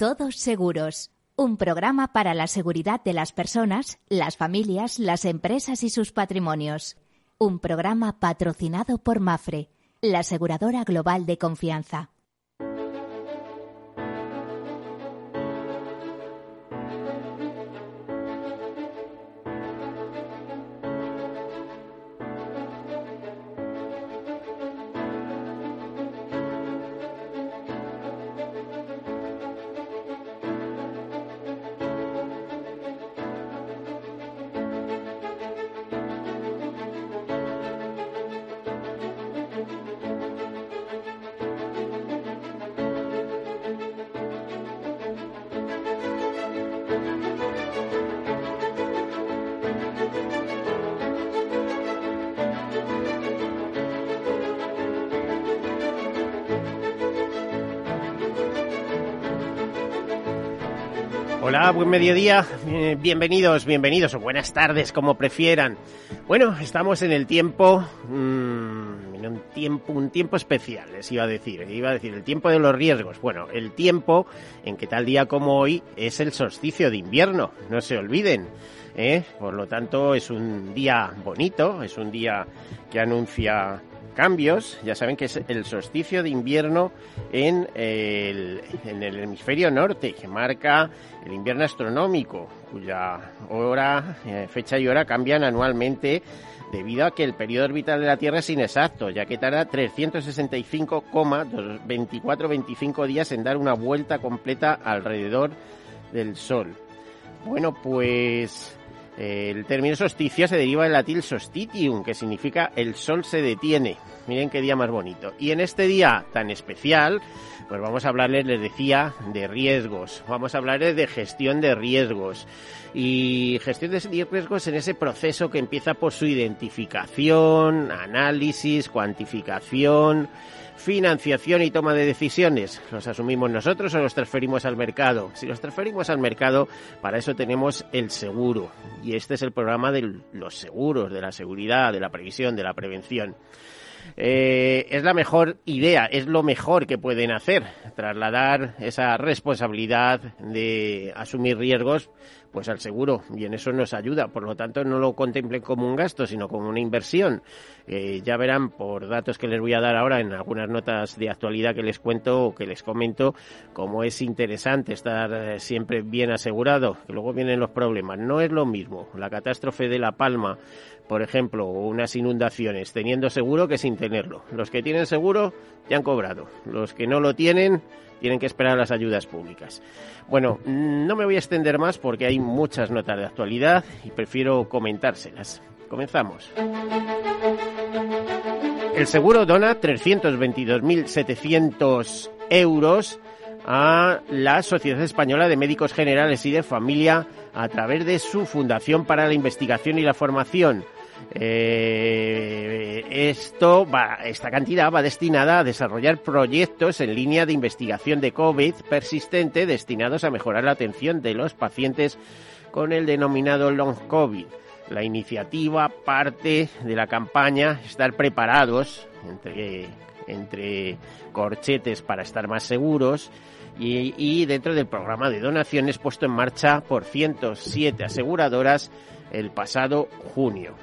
Todos Seguros, un programa para la seguridad de las personas, las familias, las empresas y sus patrimonios. Un programa patrocinado por Mafre, la aseguradora global de confianza. Mediodía, eh, bienvenidos, bienvenidos o buenas tardes, como prefieran. Bueno, estamos en el tiempo, un un tiempo especial, les iba a decir, iba a decir el tiempo de los riesgos. Bueno, el tiempo en que tal día como hoy es el solsticio de invierno, no se olviden. ¿eh? Por lo tanto, es un día bonito, es un día que anuncia cambios. Ya saben que es el solsticio de invierno en el, en el hemisferio norte, que marca el invierno astronómico, cuya hora, eh, fecha y hora cambian anualmente debido a que el periodo orbital de la Tierra es inexacto, ya que tarda 365,2425 días en dar una vuelta completa alrededor del Sol. Bueno, pues el término solsticio se deriva del latín solstitium, que significa el sol se detiene. Miren qué día más bonito. Y en este día tan especial, pues vamos a hablarles, les decía, de riesgos. Vamos a hablarles de gestión de riesgos. Y gestión de riesgos en ese proceso que empieza por su identificación, análisis, cuantificación, financiación y toma de decisiones. ¿Los asumimos nosotros o los transferimos al mercado? Si los transferimos al mercado, para eso tenemos el seguro. Y este es el programa de los seguros, de la seguridad, de la previsión, de la prevención. Eh, es la mejor idea, es lo mejor que pueden hacer, trasladar esa responsabilidad de asumir riesgos pues al seguro y en eso nos ayuda. Por lo tanto, no lo contemplen como un gasto, sino como una inversión. Eh, ya verán por datos que les voy a dar ahora en algunas notas de actualidad que les cuento o que les comento, cómo es interesante estar eh, siempre bien asegurado, que luego vienen los problemas. No es lo mismo la catástrofe de La Palma por ejemplo, unas inundaciones, teniendo seguro que sin tenerlo. Los que tienen seguro ya han cobrado. Los que no lo tienen tienen que esperar las ayudas públicas. Bueno, no me voy a extender más porque hay muchas notas de actualidad y prefiero comentárselas. Comenzamos. El seguro dona 322.700 euros a la Sociedad Española de Médicos Generales y de Familia a través de su Fundación para la Investigación y la Formación. Eh, esto va, esta cantidad va destinada a desarrollar proyectos en línea de investigación de COVID persistente destinados a mejorar la atención de los pacientes con el denominado long COVID. La iniciativa parte de la campaña Estar preparados entre, entre corchetes para estar más seguros y, y dentro del programa de donaciones puesto en marcha por 107 aseguradoras el pasado junio.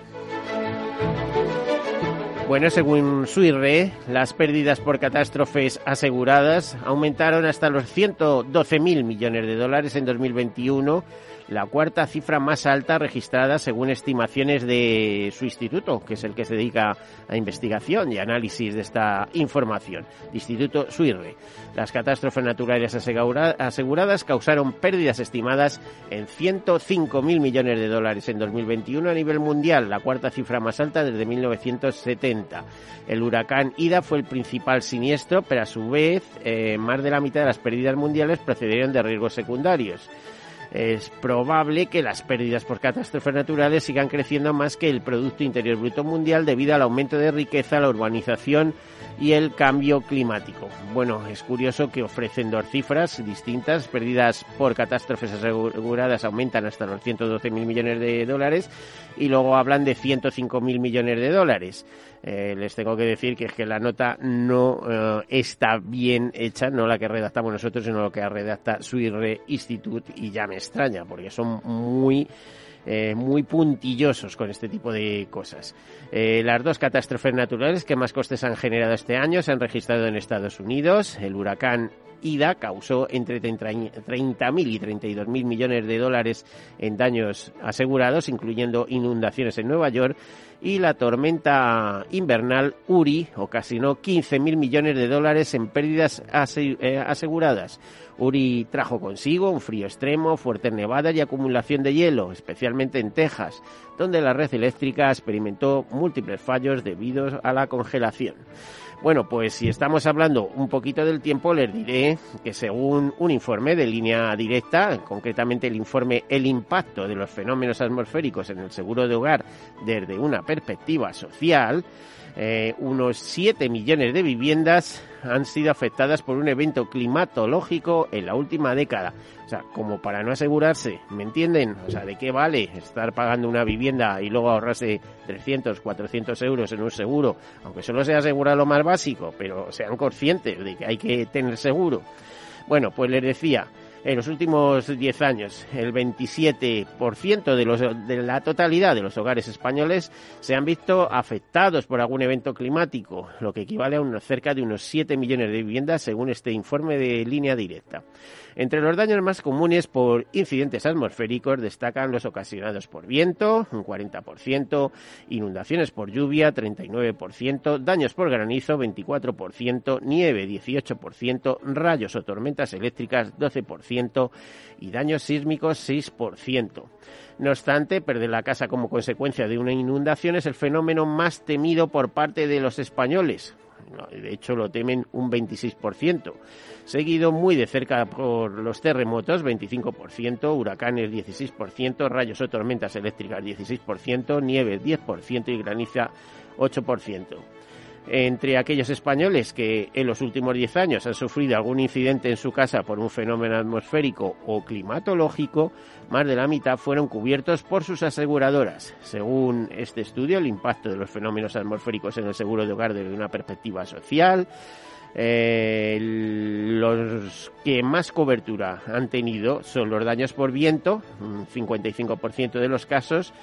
Bueno, según SUIRRE, las pérdidas por catástrofes aseguradas aumentaron hasta los 112.000 millones de dólares en 2021 la cuarta cifra más alta registrada según estimaciones de su instituto, que es el que se dedica a investigación y análisis de esta información, Instituto SUIRRE. Las catástrofes naturales aseguradas causaron pérdidas estimadas en 105.000 millones de dólares en 2021 a nivel mundial, la cuarta cifra más alta desde 1970. El huracán Ida fue el principal siniestro, pero a su vez eh, más de la mitad de las pérdidas mundiales procedieron de riesgos secundarios. Es probable que las pérdidas por catástrofes naturales sigan creciendo más que el Producto Interior Bruto Mundial debido al aumento de riqueza, la urbanización y el cambio climático. Bueno, es curioso que ofrecen dos cifras distintas. Pérdidas por catástrofes aseguradas aumentan hasta los 112.000 millones de dólares y luego hablan de 105.000 millones de dólares. Eh, les tengo que decir que es que la nota no eh, está bien hecha, no la que redactamos nosotros, sino lo que redacta Suirre Institute y ya me extraña porque son muy eh, muy puntillosos con este tipo de cosas. Las dos catástrofes naturales que más costes han generado este año se han registrado en Estados Unidos. El huracán Ida causó entre 30.000 y 32.000 millones de dólares en daños asegurados, incluyendo inundaciones en Nueva York, y la tormenta invernal Uri ocasionó 15.000 millones de dólares en pérdidas eh, aseguradas. Uri trajo consigo un frío extremo, fuertes nevadas y acumulación de hielo, especialmente en Texas, donde la red eléctrica experimentó múltiples fallos debido a la congelación. Bueno, pues si estamos hablando un poquito del tiempo, les diré que según un informe de línea directa, concretamente el informe El impacto de los fenómenos atmosféricos en el seguro de hogar desde una perspectiva social, eh, unos 7 millones de viviendas han sido afectadas por un evento climatológico en la última década. O sea, como para no asegurarse, ¿me entienden? O sea, ¿de qué vale estar pagando una vivienda y luego ahorrarse 300, 400 euros en un seguro? Aunque solo sea asegurar lo más básico, pero sean conscientes de que hay que tener seguro. Bueno, pues les decía, en los últimos 10 años, el 27% de, los, la totalidad de los hogares españoles se han visto afectados por algún evento climático, lo que equivale a unos, cerca de unos 7 millones de viviendas según este informe de línea directa. Entre los daños más comunes por incidentes atmosféricos destacan los ocasionados por viento, un 40%, inundaciones por lluvia, 39%, daños por granizo, 24%, nieve, 18%, rayos o tormentas eléctricas, 12% y daños sísmicos, 6%. No obstante, perder la casa como consecuencia de una inundación es el fenómeno más temido por parte de los españoles. De hecho, lo temen un 26% seguido muy de cerca por los terremotos, 25%, huracanes 16%, rayos o tormentas eléctricas 16%, nieve 10% y graniza 8% entre aquellos españoles que en los últimos 10 años han sufrido algún incidente en su casa por un fenómeno atmosférico o climatológico, más de la mitad fueron cubiertos por sus aseguradoras. Según este estudio, el impacto de los fenómenos atmosféricos en el seguro de hogar desde una perspectiva social eh, los que más cobertura han tenido son los daños por viento, un 55% de los casos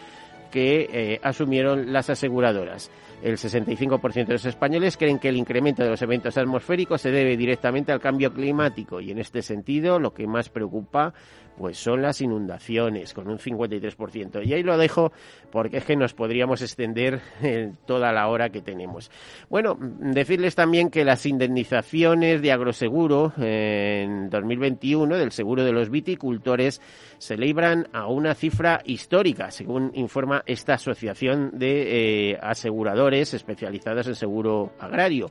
que eh, asumieron las aseguradoras. El 65% de los españoles creen que el incremento de los eventos atmosféricos se debe directamente al cambio climático y en este sentido lo que más preocupa pues son las inundaciones, con un 53%. Y ahí lo dejo porque es que nos podríamos extender toda la hora que tenemos. Bueno, decirles también que las indemnizaciones de agroseguro en 2021 del seguro de los viticultores se libran a una cifra histórica, según informa esta asociación de eh, aseguradores especializados en seguro agrario.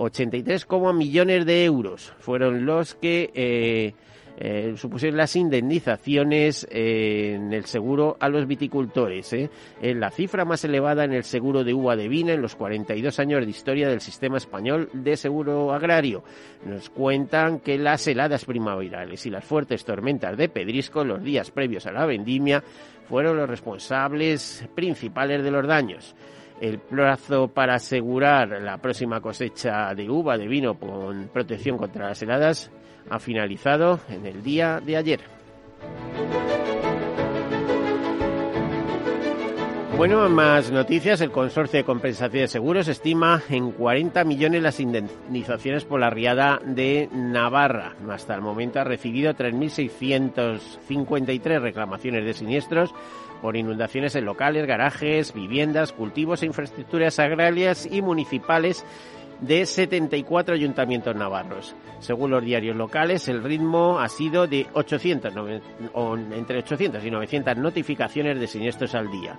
83, millones de euros fueron los que eh, supusieron las indemnizaciones eh, en el seguro a los viticultores. Eh. la cifra más elevada en el seguro de uva de vina en los 42 años de historia del sistema español de seguro agrario. Nos cuentan que las heladas primaverales y las fuertes tormentas de pedrisco los días previos a la vendimia fueron los responsables principales de los daños. El plazo para asegurar la próxima cosecha de uva de vino con protección contra las heladas ha finalizado en el día de ayer. Bueno, más noticias. El Consorcio de Compensación de Seguros estima en 40 millones las indemnizaciones por la riada de Navarra. Hasta el momento ha recibido 3.653 reclamaciones de siniestros por inundaciones en locales, garajes, viviendas, cultivos e infraestructuras agrarias y municipales de 74 ayuntamientos navarros. Según los diarios locales, el ritmo ha sido de 800, entre 800 y 900 notificaciones de siniestros al día.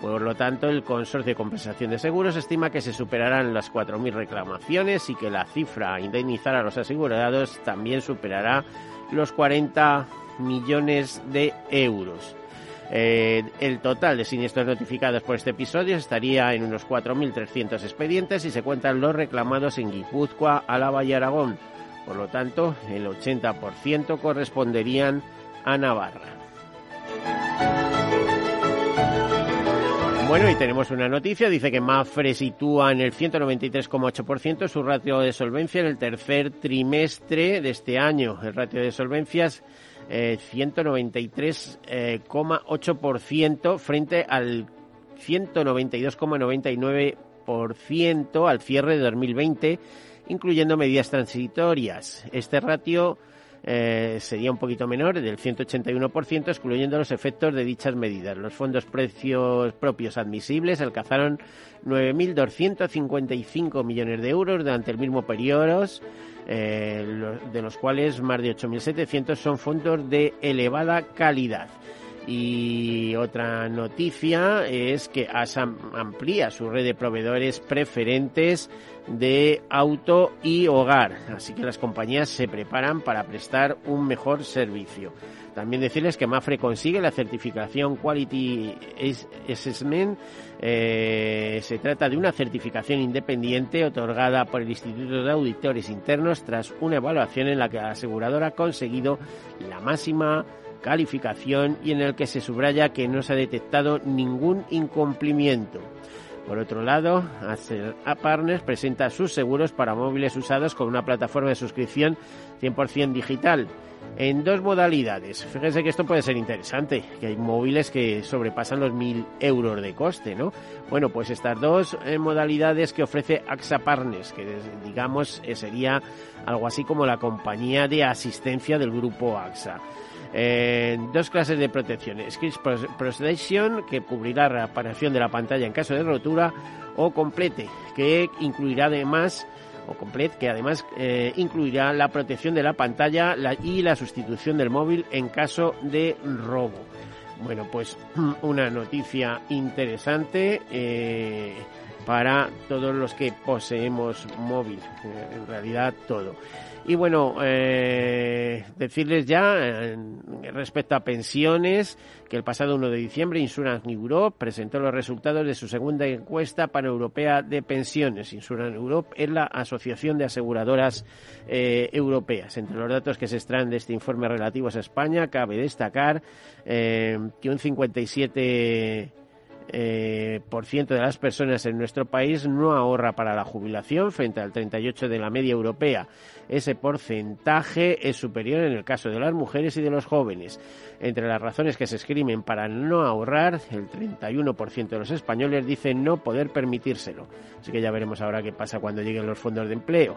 Por lo tanto, el Consorcio de Compensación de Seguros estima que se superarán las 4.000 reclamaciones y que la cifra a indemnizar a los asegurados también superará los 40 millones de euros. Eh, el total de siniestros notificados por este episodio estaría en unos 4.300 expedientes y se cuentan los reclamados en Guipúzcoa, Álava y Aragón. Por lo tanto, el 80% corresponderían a Navarra. Bueno, y tenemos una noticia, dice que Mafre sitúa en el 193,8% su ratio de solvencia en el tercer trimestre de este año. El ratio de solvencias eh, 193,8% frente al 192,99% al cierre de 2020, incluyendo medidas transitorias. Este ratio eh, sería un poquito menor, del 181%, excluyendo los efectos de dichas medidas. Los fondos precios propios admisibles alcanzaron 9.255 millones de euros durante el mismo periodo, eh, de los cuales más de 8.700 son fondos de elevada calidad. Y otra noticia es que ASAM amplía su red de proveedores preferentes de auto y hogar, así que las compañías se preparan para prestar un mejor servicio. También decirles que Mafre consigue la certificación Quality Assessment. Eh, se trata de una certificación independiente otorgada por el Instituto de Auditores Internos tras una evaluación en la que la aseguradora ha conseguido la máxima calificación y en el que se subraya que no se ha detectado ningún incumplimiento. Por otro lado, A Partners presenta sus seguros para móviles usados con una plataforma de suscripción 100% digital en dos modalidades. Fíjense que esto puede ser interesante, que hay móviles que sobrepasan los mil euros de coste, ¿no? Bueno, pues estas dos eh, modalidades que ofrece AXA Partners, que digamos eh, sería algo así como la compañía de asistencia del grupo AXA dos clases de protección. Scratch Protection, que cubrirá la reparación de la pantalla en caso de rotura, o Complete, que incluirá además o Complete, que además eh, incluirá la protección de la pantalla y la sustitución del móvil en caso de robo. Bueno, pues una noticia interesante eh, para todos los que poseemos móvil, eh, en realidad todo. Y bueno, eh, decirles ya respecto a pensiones que el pasado 1 de diciembre Insurance Europe presentó los resultados de su segunda encuesta paneuropea de pensiones. Insurance Europe es la asociación de aseguradoras eh, europeas. Entre los datos que se extraen de este informe relativos a España cabe destacar eh, que un 57 eh, por ciento de las personas en nuestro país no ahorra para la jubilación frente al 38 de la media europea. Ese porcentaje es superior en el caso de las mujeres y de los jóvenes. Entre las razones que se escriben para no ahorrar, el 31% de los españoles dicen no poder permitírselo. Así que ya veremos ahora qué pasa cuando lleguen los fondos de empleo.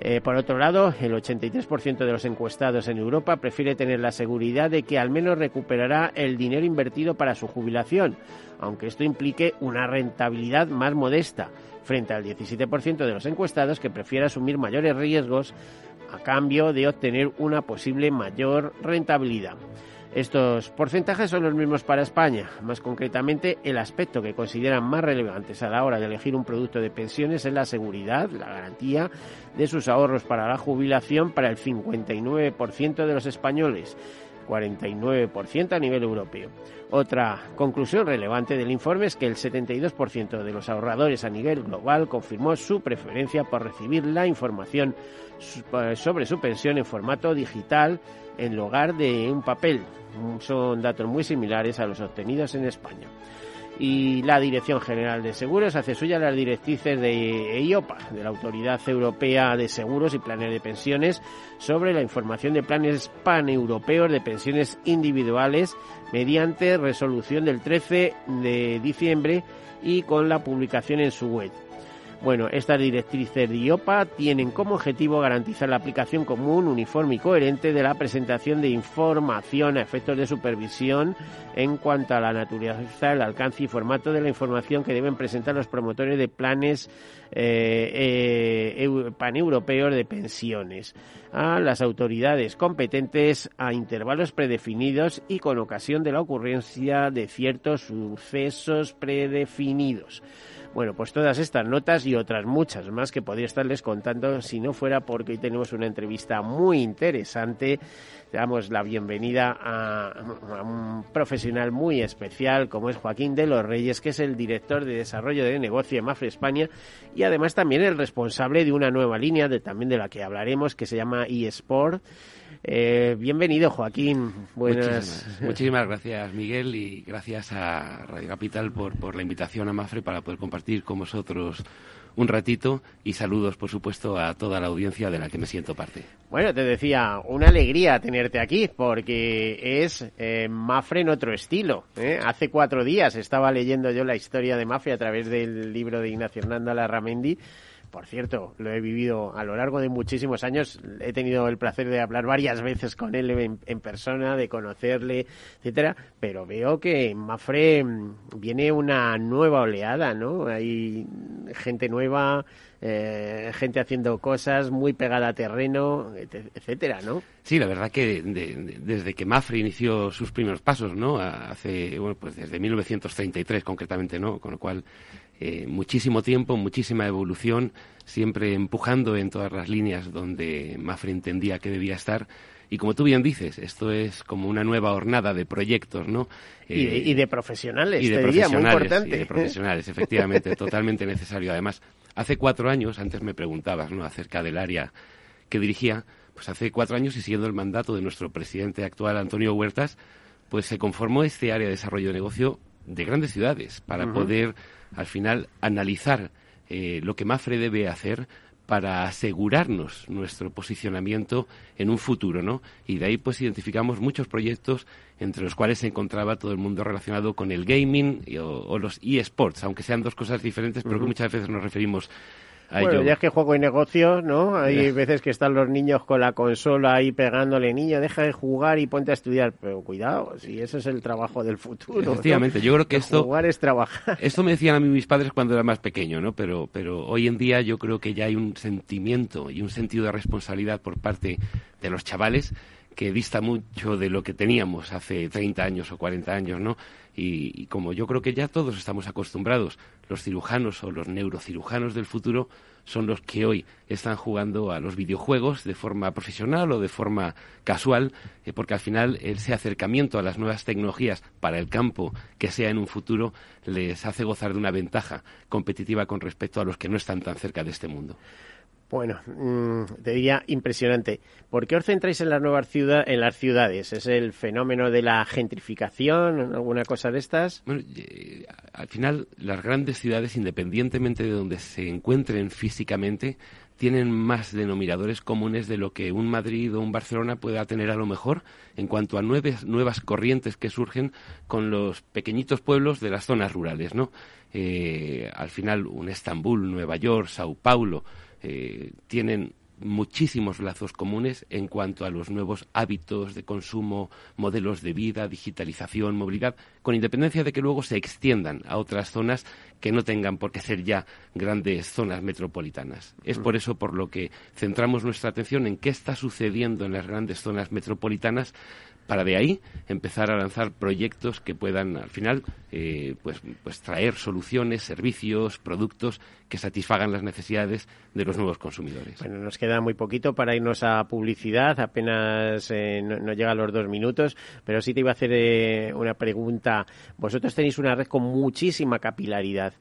Eh, por otro lado, el 83% de los encuestados en Europa prefiere tener la seguridad de que al menos recuperará el dinero invertido para su jubilación, aunque esto implique una rentabilidad más modesta frente al 17% de los encuestados que prefiere asumir mayores riesgos a cambio de obtener una posible mayor rentabilidad. Estos porcentajes son los mismos para España. Más concretamente, el aspecto que consideran más relevantes a la hora de elegir un producto de pensiones es la seguridad, la garantía de sus ahorros para la jubilación para el 59% de los españoles 49% a nivel europeo. Otra conclusión relevante del informe es que el 72% de los ahorradores a nivel global confirmó su preferencia por recibir la información sobre su pensión en formato digital en lugar de un papel. Son datos muy similares a los obtenidos en España y la Dirección General de Seguros hace suya las directrices de EIOPA, de la Autoridad Europea de Seguros y Planes de Pensiones, sobre la información de planes paneuropeos de pensiones individuales mediante resolución del 13 de diciembre y con la publicación en su web. Bueno, estas directrices de IOPA tienen como objetivo garantizar la aplicación común, uniforme y coherente de la presentación de información a efectos de supervisión en cuanto a la naturaleza, el alcance y formato de la información que deben presentar los promotores de planes eh, eh, paneuropeos de pensiones a las autoridades competentes a intervalos predefinidos y con ocasión de la ocurrencia de ciertos sucesos predefinidos. Bueno, pues todas estas notas y otras muchas más que podría estarles contando si no fuera porque hoy tenemos una entrevista muy interesante. Damos la bienvenida a, un profesional muy especial como es Joaquín de los Reyes, que es el director de desarrollo de negocio de Mafre España y además también el responsable de una nueva línea de, también de la que hablaremos que se llama eSport. Eh, bienvenido, Joaquín. Buenas. Muchísimas, gracias, Miguel, y gracias a Radio Capital por, por la invitación a Mafre para poder compartir con vosotros un ratito y saludos, por supuesto, a toda la audiencia de la que me siento parte. Bueno, te decía, una alegría tenerte aquí porque es eh, Mafre en otro estilo. ¿eh? Hace cuatro días estaba leyendo yo la historia de Mafre a través del libro de Ignacio Hernando Larramendi por cierto, lo he vivido a lo largo de muchísimos años. He tenido el placer de hablar varias veces con él en, persona, de conocerle, etcétera. Pero veo que en Mafre viene una nueva oleada, ¿no? Hay gente nueva, eh, gente haciendo cosas muy pegada a terreno, etcétera, ¿no? Sí, la verdad que desde que Mafre inició sus primeros pasos, ¿no? Hace, bueno, pues desde 1933 concretamente, ¿no? Con lo cual eh, muchísimo tiempo, muchísima evolución, siempre empujando en todas las líneas donde Mafre entendía que debía estar. Y como tú bien dices, esto es como una nueva hornada de proyectos, ¿no? y, de, profesionales, y de profesionales, Y de profesionales, efectivamente, totalmente necesario. Además, hace cuatro años, antes me preguntabas, ¿no? Acerca del área que dirigía, pues hace cuatro años y siguiendo el mandato de nuestro presidente actual, Antonio Huertas, pues se conformó este área de desarrollo de negocio de grandes ciudades para poder al final analizar eh, lo que Mafre debe hacer para asegurarnos nuestro posicionamiento en un futuro, ¿no? Y de ahí pues identificamos muchos proyectos entre los cuales se encontraba todo el mundo relacionado con el gaming o, los eSports, aunque sean dos cosas diferentes, pero que muchas veces nos referimos bueno, ya es que juego y negocio, ¿no? Hay veces que están los niños con la consola ahí pegándole, niño, deja de jugar y ponte a estudiar. Pero cuidado, si ese es el trabajo del futuro. Efectivamente, yo creo que esto... Jugar es trabajar. Esto me decían a mí mis padres cuando era más pequeño, ¿no? Pero, pero hoy en día yo creo que ya hay un sentimiento y un sentido de responsabilidad por parte de los chavales que dista mucho de lo que teníamos hace 30 años o 40 años, ¿no? Y, como yo creo que ya todos estamos acostumbrados, los cirujanos o los neurocirujanos del futuro son los que hoy están jugando a los videojuegos de forma profesional o de forma casual, eh, porque al final ese acercamiento a las nuevas tecnologías para el campo que sea en un futuro les hace gozar de una ventaja competitiva con respecto a los que no están tan cerca de este mundo. Bueno, mm, te diría impresionante. ¿Por qué os centráis en las nuevas ciudades, en las ciudades? ¿Es el fenómeno de la gentrificación, alguna cosa de estas? Bueno, eh, al final las grandes ciudades, independientemente de donde se encuentren físicamente, tienen más denominadores comunes de lo que un Madrid o un Barcelona pueda tener a lo mejor en cuanto a nuevas, nuevas corrientes que surgen con los pequeñitos pueblos de las zonas rurales, ¿no? Eh, al final un Estambul, Nueva York, Sao Paulo, eh, tienen muchísimos lazos comunes en cuanto a los nuevos hábitos de consumo, modelos de vida, digitalización, movilidad, con independencia de que luego se extiendan a otras zonas que no tengan por qué ser ya grandes zonas metropolitanas. Es por eso por lo que centramos nuestra atención en qué está sucediendo en las grandes zonas metropolitanas para de ahí empezar a lanzar proyectos que puedan al final eh, pues, pues traer soluciones, servicios, productos que satisfagan las necesidades de los nuevos consumidores. Bueno, nos queda muy poquito para irnos a publicidad, apenas eh, no, llega a los dos minutos, pero sí te iba a hacer eh, una pregunta. Vosotros tenéis una red con muchísima capilaridad.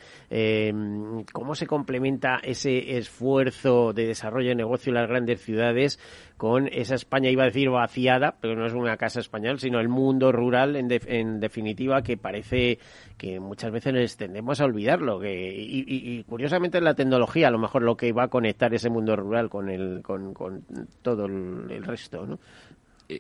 ¿Cómo se complementa ese esfuerzo de desarrollo de negocio en las grandes ciudades con esa España, iba a decir vaciada, pero no es una casa española, sino el mundo rural en, en definitiva que parece que muchas veces tendemos a olvidarlo. Y, curiosamente la tecnología a lo mejor lo que va a conectar ese mundo rural con, el, con, todo el, resto, ¿no? Eh,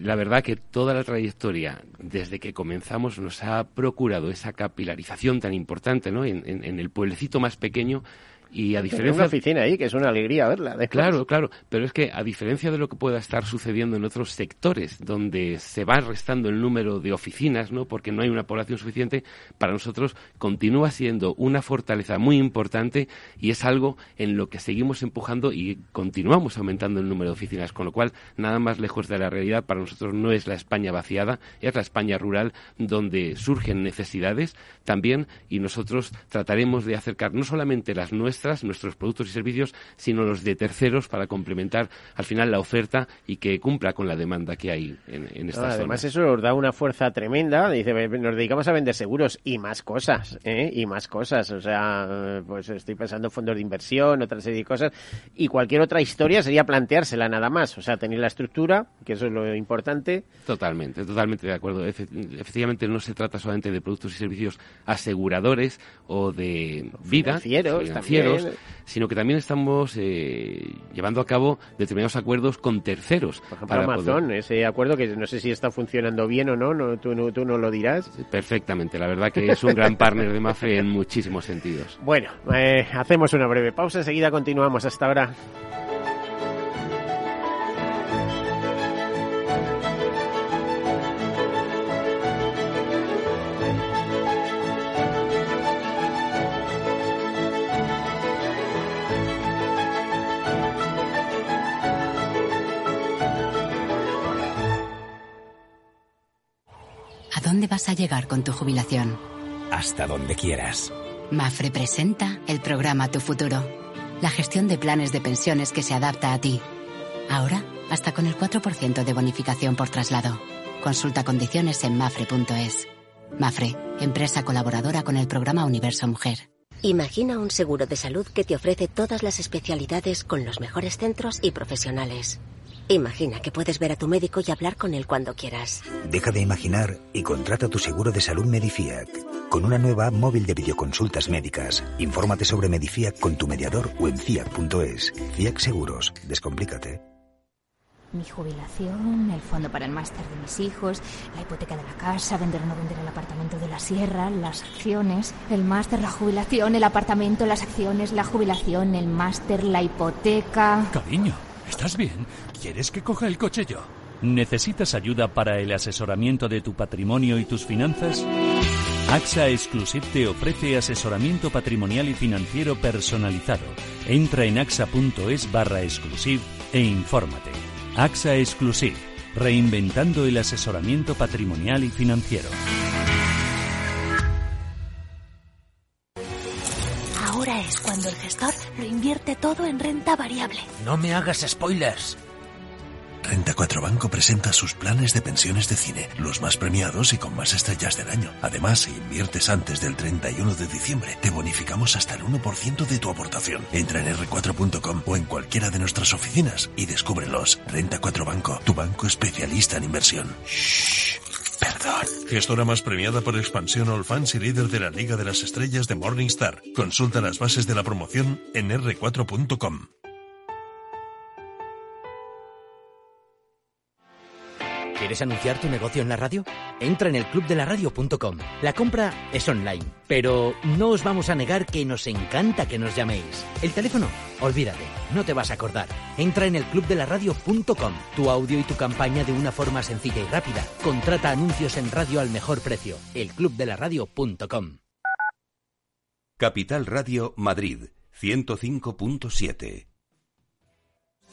la verdad que toda la trayectoria, desde que comenzamos, nos ha procurado esa capilarización tan importante ¿no? en, el pueblecito más pequeño Y a diferencia... una oficina ahí, que es una alegría verla. Claro, claro, pero es que a diferencia de lo que pueda estar sucediendo en otros sectores, donde se va restando el número de oficinas, ¿no? porque no hay una población suficiente, para nosotros continúa siendo una fortaleza muy importante y es algo en lo que seguimos empujando y continuamos aumentando el número de oficinas, con lo cual nada más lejos de la realidad para nosotros no es la España vaciada, es la España rural donde surgen necesidades también y nosotros trataremos de acercar no solamente las nuestras, nuestros productos y servicios, sino los de terceros para complementar al final la oferta y que cumpla con la demanda que hay en, en esta Además eso nos da una fuerza tremenda, dice, nos dedicamos a vender seguros y más cosas, ¿eh? y más cosas, o sea, pues estoy pensando en fondos de inversión, otra serie de cosas, y cualquier otra historia sería planteársela nada más, o sea, tener la estructura, que eso es lo importante. Totalmente, totalmente de acuerdo. efectivamente no se trata solamente de productos y servicios aseguradores o de vida, financieros, sino que también estamos eh, llevando a cabo determinados acuerdos con terceros. Por ejemplo, Amazon, ese acuerdo que no sé si está funcionando bien o no, no tú, no, tú no lo dirás. Perfectamente, la verdad que es un gran partner de Mafre en muchísimos sentidos. Bueno, eh, hacemos una breve pausa, enseguida continuamos. Hasta ahora. Dónde vas a llegar con tu jubilación? Hasta donde quieras. Mafre presenta el programa Tu Futuro, la gestión de planes de pensiones que se adapta a ti. Ahora, hasta con el 4% de bonificación por traslado. Consulta condiciones en mafre.es. Mafre, empresa colaboradora con el programa Universo Mujer. Imagina un seguro de salud que te ofrece todas las especialidades con los mejores centros y profesionales. Imagina que puedes ver a tu médico y hablar con él cuando quieras. Deja de imaginar y contrata tu seguro de salud Medifiac. Con una nueva app móvil de videoconsultas médicas. Infórmate sobre Medifiac con tu mediador o en fiac.es. Fiac Seguros. Descomplícate. Mi jubilación, el fondo para el máster de mis hijos, la hipoteca de la casa, vender o no vender el apartamento de la sierra, las acciones, el máster, la jubilación, el apartamento, las acciones, la jubilación, el máster, la hipoteca. Cariño, ¿estás bien? ¿Quieres que coja el coche yo? ¿Necesitas ayuda para el asesoramiento de tu patrimonio y tus finanzas? AXA Exclusive te ofrece asesoramiento patrimonial y financiero personalizado. Entra en axa.es barra exclusive e infórmate. AXA Exclusive, reinventando el asesoramiento patrimonial y financiero. Cuando el gestor lo invierte todo en renta variable. No me hagas spoilers. Renta 4 Banco presenta sus planes de pensiones de cine, los más premiados y con más estrellas del año. Además, si inviertes antes del 31 de diciembre, te bonificamos hasta el 1% de tu aportación. Entra en r4.com o en cualquiera de nuestras oficinas y descúbrelos. Renta 4 Banco, tu banco especialista en inversión. Shh. Perdón. Gestora más premiada por expansión All Fans y líder de la Liga de las Estrellas de Morningstar. Consulta las bases de la promoción en r4.com. ¿Quieres anunciar tu negocio en la radio? Entra en el clubdelaradio.com. La compra es online, pero no os vamos a negar que nos encanta que nos llaméis. El teléfono, olvídate, no te vas a acordar. Entra en el clubdelaradio.com. Tu audio y tu campaña de una forma sencilla y rápida. Contrata anuncios en radio al mejor precio. Elclubdelaradio.com. Capital Radio Madrid 105.7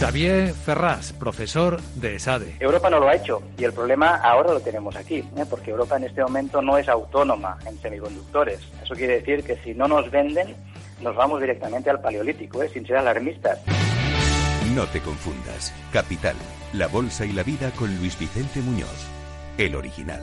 Xavier Ferraz, profesor de ESADE. Europa no lo ha hecho y el problema ahora lo tenemos aquí, ¿eh? porque Europa en este momento no es autónoma en semiconductores. Eso quiere decir que si no nos venden, nos vamos directamente al paleolítico, ¿eh? sin ser alarmistas. No te confundas. Capital, la bolsa y la vida con Luis Vicente Muñoz, el original.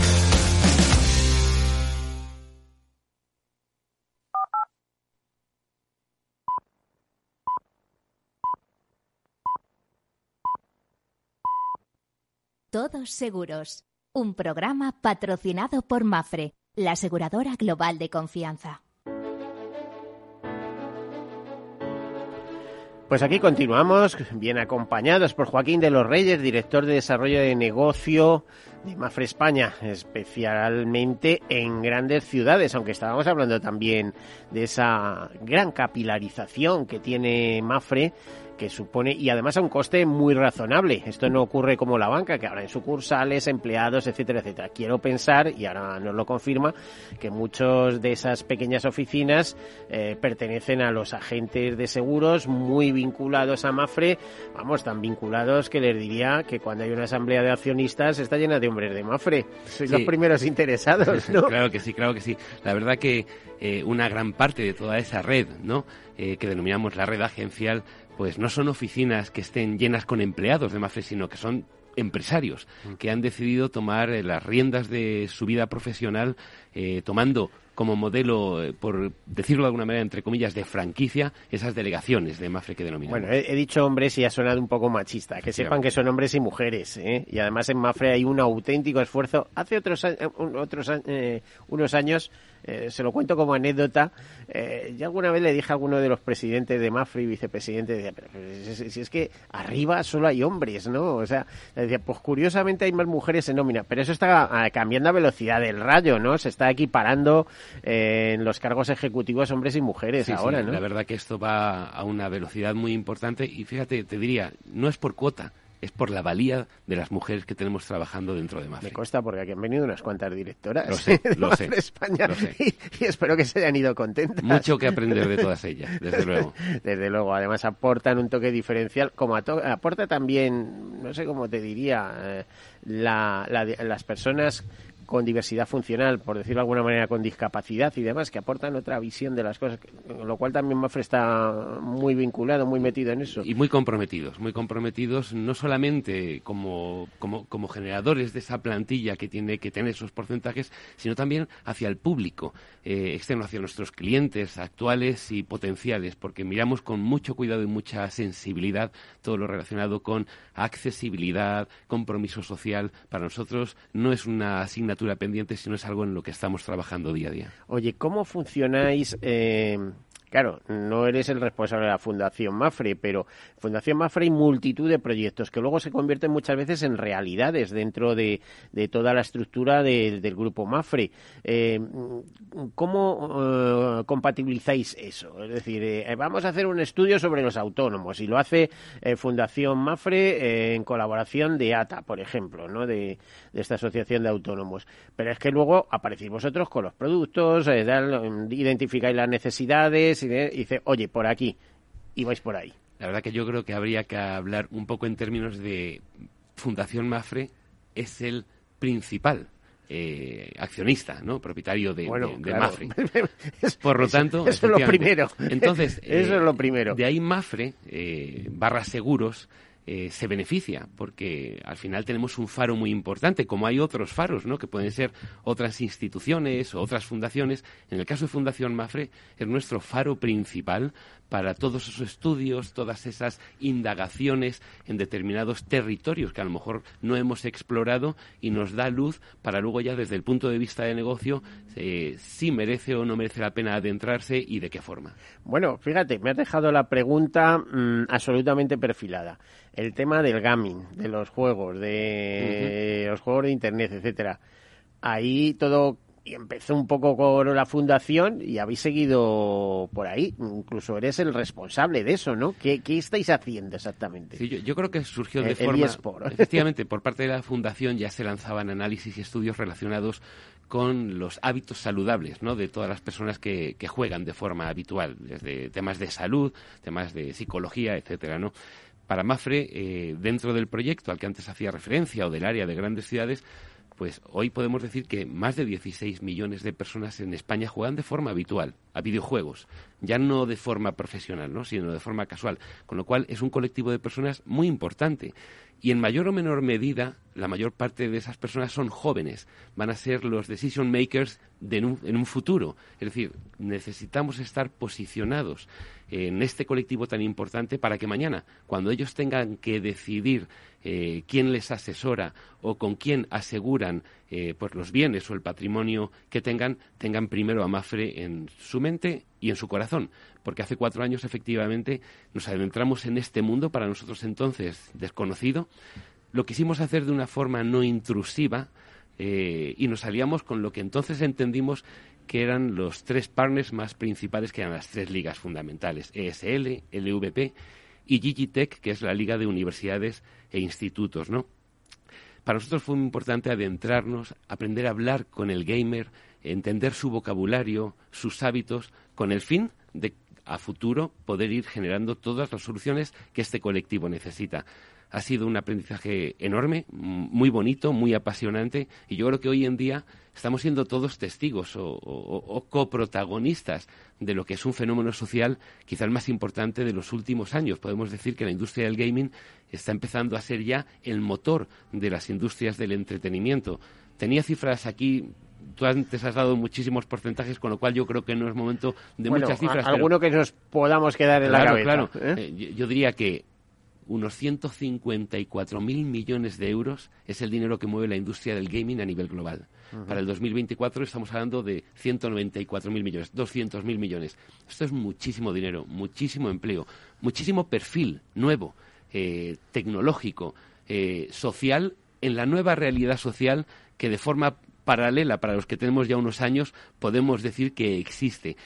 Todos Seguros, un programa patrocinado por Mafre, la aseguradora global de confianza. Pues aquí continuamos, bien acompañados por Joaquín de los Reyes, director de desarrollo de negocio de Mafre España, especialmente en grandes ciudades, aunque estábamos hablando también de esa gran capilarización que tiene Mafre que supone, y además a un coste muy razonable. Esto no ocurre como la banca, que ahora en sucursales, empleados, etcétera, etcétera. Quiero pensar, y ahora nos lo confirma, que muchos de esas pequeñas oficinas eh, pertenecen a los agentes de seguros muy vinculados a Mafre, vamos, tan vinculados que les diría que cuando hay una asamblea de accionistas está llena de hombres de Mafre. Sois los primeros interesados, ¿no? claro que sí, claro que sí. La verdad que eh, una gran parte de toda esa red, ¿no? Eh, que denominamos la red agencial, pues no son oficinas que estén llenas con empleados de Mafre, sino que son empresarios mm. que han decidido tomar eh, las riendas de su vida profesional eh, tomando como modelo, eh, por decirlo de alguna manera, entre comillas, de franquicia, esas delegaciones de Mafre que denominamos. Bueno, he, dicho hombres y ha sonado un poco machista. Que sepan que son hombres y mujeres. Y además en Mafre hay un auténtico esfuerzo. Hace otros, otros unos años eh, se lo cuento como anécdota. Eh, yo alguna vez le dije a alguno de los presidentes de Mafre y vicepresidente, decía, pero, si, es que arriba solo hay hombres, ¿no? O sea, decía, pues curiosamente hay más mujeres en nómina, pero eso está ah, cambiando a velocidad del rayo, ¿no? Se está equiparando eh, en los cargos ejecutivos hombres y mujeres ahora, ¿no? La verdad que esto va a una velocidad muy importante y fíjate, te diría, no es por cuota, es por la valía de las mujeres que tenemos trabajando dentro de Mafre. Me consta porque aquí han venido unas cuantas directoras lo sé, de lo sé, España Y, espero que se hayan ido contentas. Mucho que aprender de todas ellas, desde luego. Desde luego, además aportan un toque diferencial, como aporta también, no sé cómo te diría, eh, las personas con diversidad funcional, por decirlo de alguna manera, con discapacidad y demás, que aportan otra visión de las cosas, lo cual también Mafre está muy vinculado, muy metido en eso. Y muy comprometidos, muy comprometidos no solamente como, como, como generadores de esa plantilla que tiene que tener esos porcentajes, sino también hacia el público eh, externo, hacia nuestros clientes actuales y potenciales, porque miramos con mucho cuidado y mucha sensibilidad todo lo relacionado con accesibilidad, compromiso social. Para nosotros no es una asignatura pendiente, sino es algo en lo que estamos trabajando día a día. Oye, ¿cómo funcionáis? Eh, Claro, no eres el responsable de la Fundación Mafre, pero Fundación Mafre hay multitud de proyectos que luego se convierten muchas veces en realidades dentro de, toda la estructura del grupo Mafre. Eh, ¿Cómo eh, compatibilizáis eso? Es decir, eh, vamos a hacer un estudio sobre los autónomos y lo hace Fundación Mafre en colaboración de ATA, por ejemplo, ¿no? de, esta asociación de autónomos. Pero es que luego aparecéis vosotros con los productos, identificáis las necesidades y, dice, oye, por aquí, y vais por ahí. La verdad que yo creo que habría que hablar un poco en términos de Fundación Mafre es el principal eh, accionista, ¿no? Propietario de, Mafre. Por lo tanto, eso, es lo primero. Entonces, eso es lo primero. De ahí Mafre, eh, barra seguros, eh, se beneficia, porque al final tenemos un faro muy importante, como hay otros faros, ¿no? que pueden ser otras instituciones o otras fundaciones. En el caso de Fundación Mafre, es nuestro faro principal para todos esos estudios, todas esas indagaciones en determinados territorios que a lo mejor no hemos explorado y nos da luz para luego ya desde el punto de vista de negocio eh, si merece o no merece la pena adentrarse y de qué forma. Bueno, fíjate, me has dejado la pregunta mm, absolutamente perfilada. El tema del gaming, de los juegos, de los juegos de internet, etcétera. Ahí todo y empezó un poco con la fundación y habéis seguido por ahí. Incluso eres el responsable de eso, ¿no? ¿Qué, estáis haciendo exactamente? Sí, yo, creo que surgió de forma... Efectivamente, por parte de la fundación ya se lanzaban análisis y estudios relacionados con los hábitos saludables ¿no? de todas las personas que, que juegan de forma habitual, desde temas de salud, temas de psicología, etcétera, ¿no? Para Mafre, eh, dentro del proyecto al que antes hacía referencia o del área de grandes ciudades, pues hoy podemos decir que más de 16 millones de personas en España juegan de forma habitual a videojuegos, ya no de forma profesional, ¿no? sino de forma casual, con lo cual es un colectivo de personas muy importante y en mayor o menor medida, la mayor parte de esas personas son jóvenes, van a ser los decision makers de en, un, futuro. Es decir, necesitamos estar posicionados en este colectivo tan importante para que mañana, cuando ellos tengan que decidir eh, quién les asesora o con quién aseguran eh, pues los bienes o el patrimonio que tengan, tengan primero a Mafre en su mente y en su corazón. Porque hace cuatro años, efectivamente, nos adentramos en este mundo, para nosotros entonces desconocido. Lo quisimos hacer de una forma no intrusiva eh, y nos salíamos con lo que entonces entendimos que eran los tres partners más principales, que eran las tres ligas fundamentales, ESL, LVP y Gigitech, que es la liga de universidades e institutos, ¿no? Para nosotros fue muy importante adentrarnos, aprender a hablar con el gamer, entender su vocabulario, sus hábitos, con el fin de a futuro poder ir generando todas las soluciones que este colectivo necesita. Ha sido un aprendizaje enorme, muy bonito, muy apasionante y yo creo que hoy en día estamos siendo todos testigos o, coprotagonistas de lo que es un fenómeno social quizá el más importante de los últimos años. Podemos decir que la industria del gaming está empezando a ser ya el motor de las industrias del entretenimiento. Tenía cifras aquí tú antes has dado muchísimos porcentajes, con lo cual yo creo que no es momento de muchas cifras. Alguno que nos podamos quedar en la cabeza. Claro, ¿eh? Eh, yo, diría que unos 154.000 millones de euros es el dinero que mueve la industria del gaming a nivel global. Para el 2024 estamos hablando de 194.000 millones, 200.000 millones. Esto es muchísimo dinero, muchísimo empleo, muchísimo perfil nuevo, eh, tecnológico, eh, social, en la nueva realidad social que de forma paralela para los que tenemos ya unos años podemos decir que existe.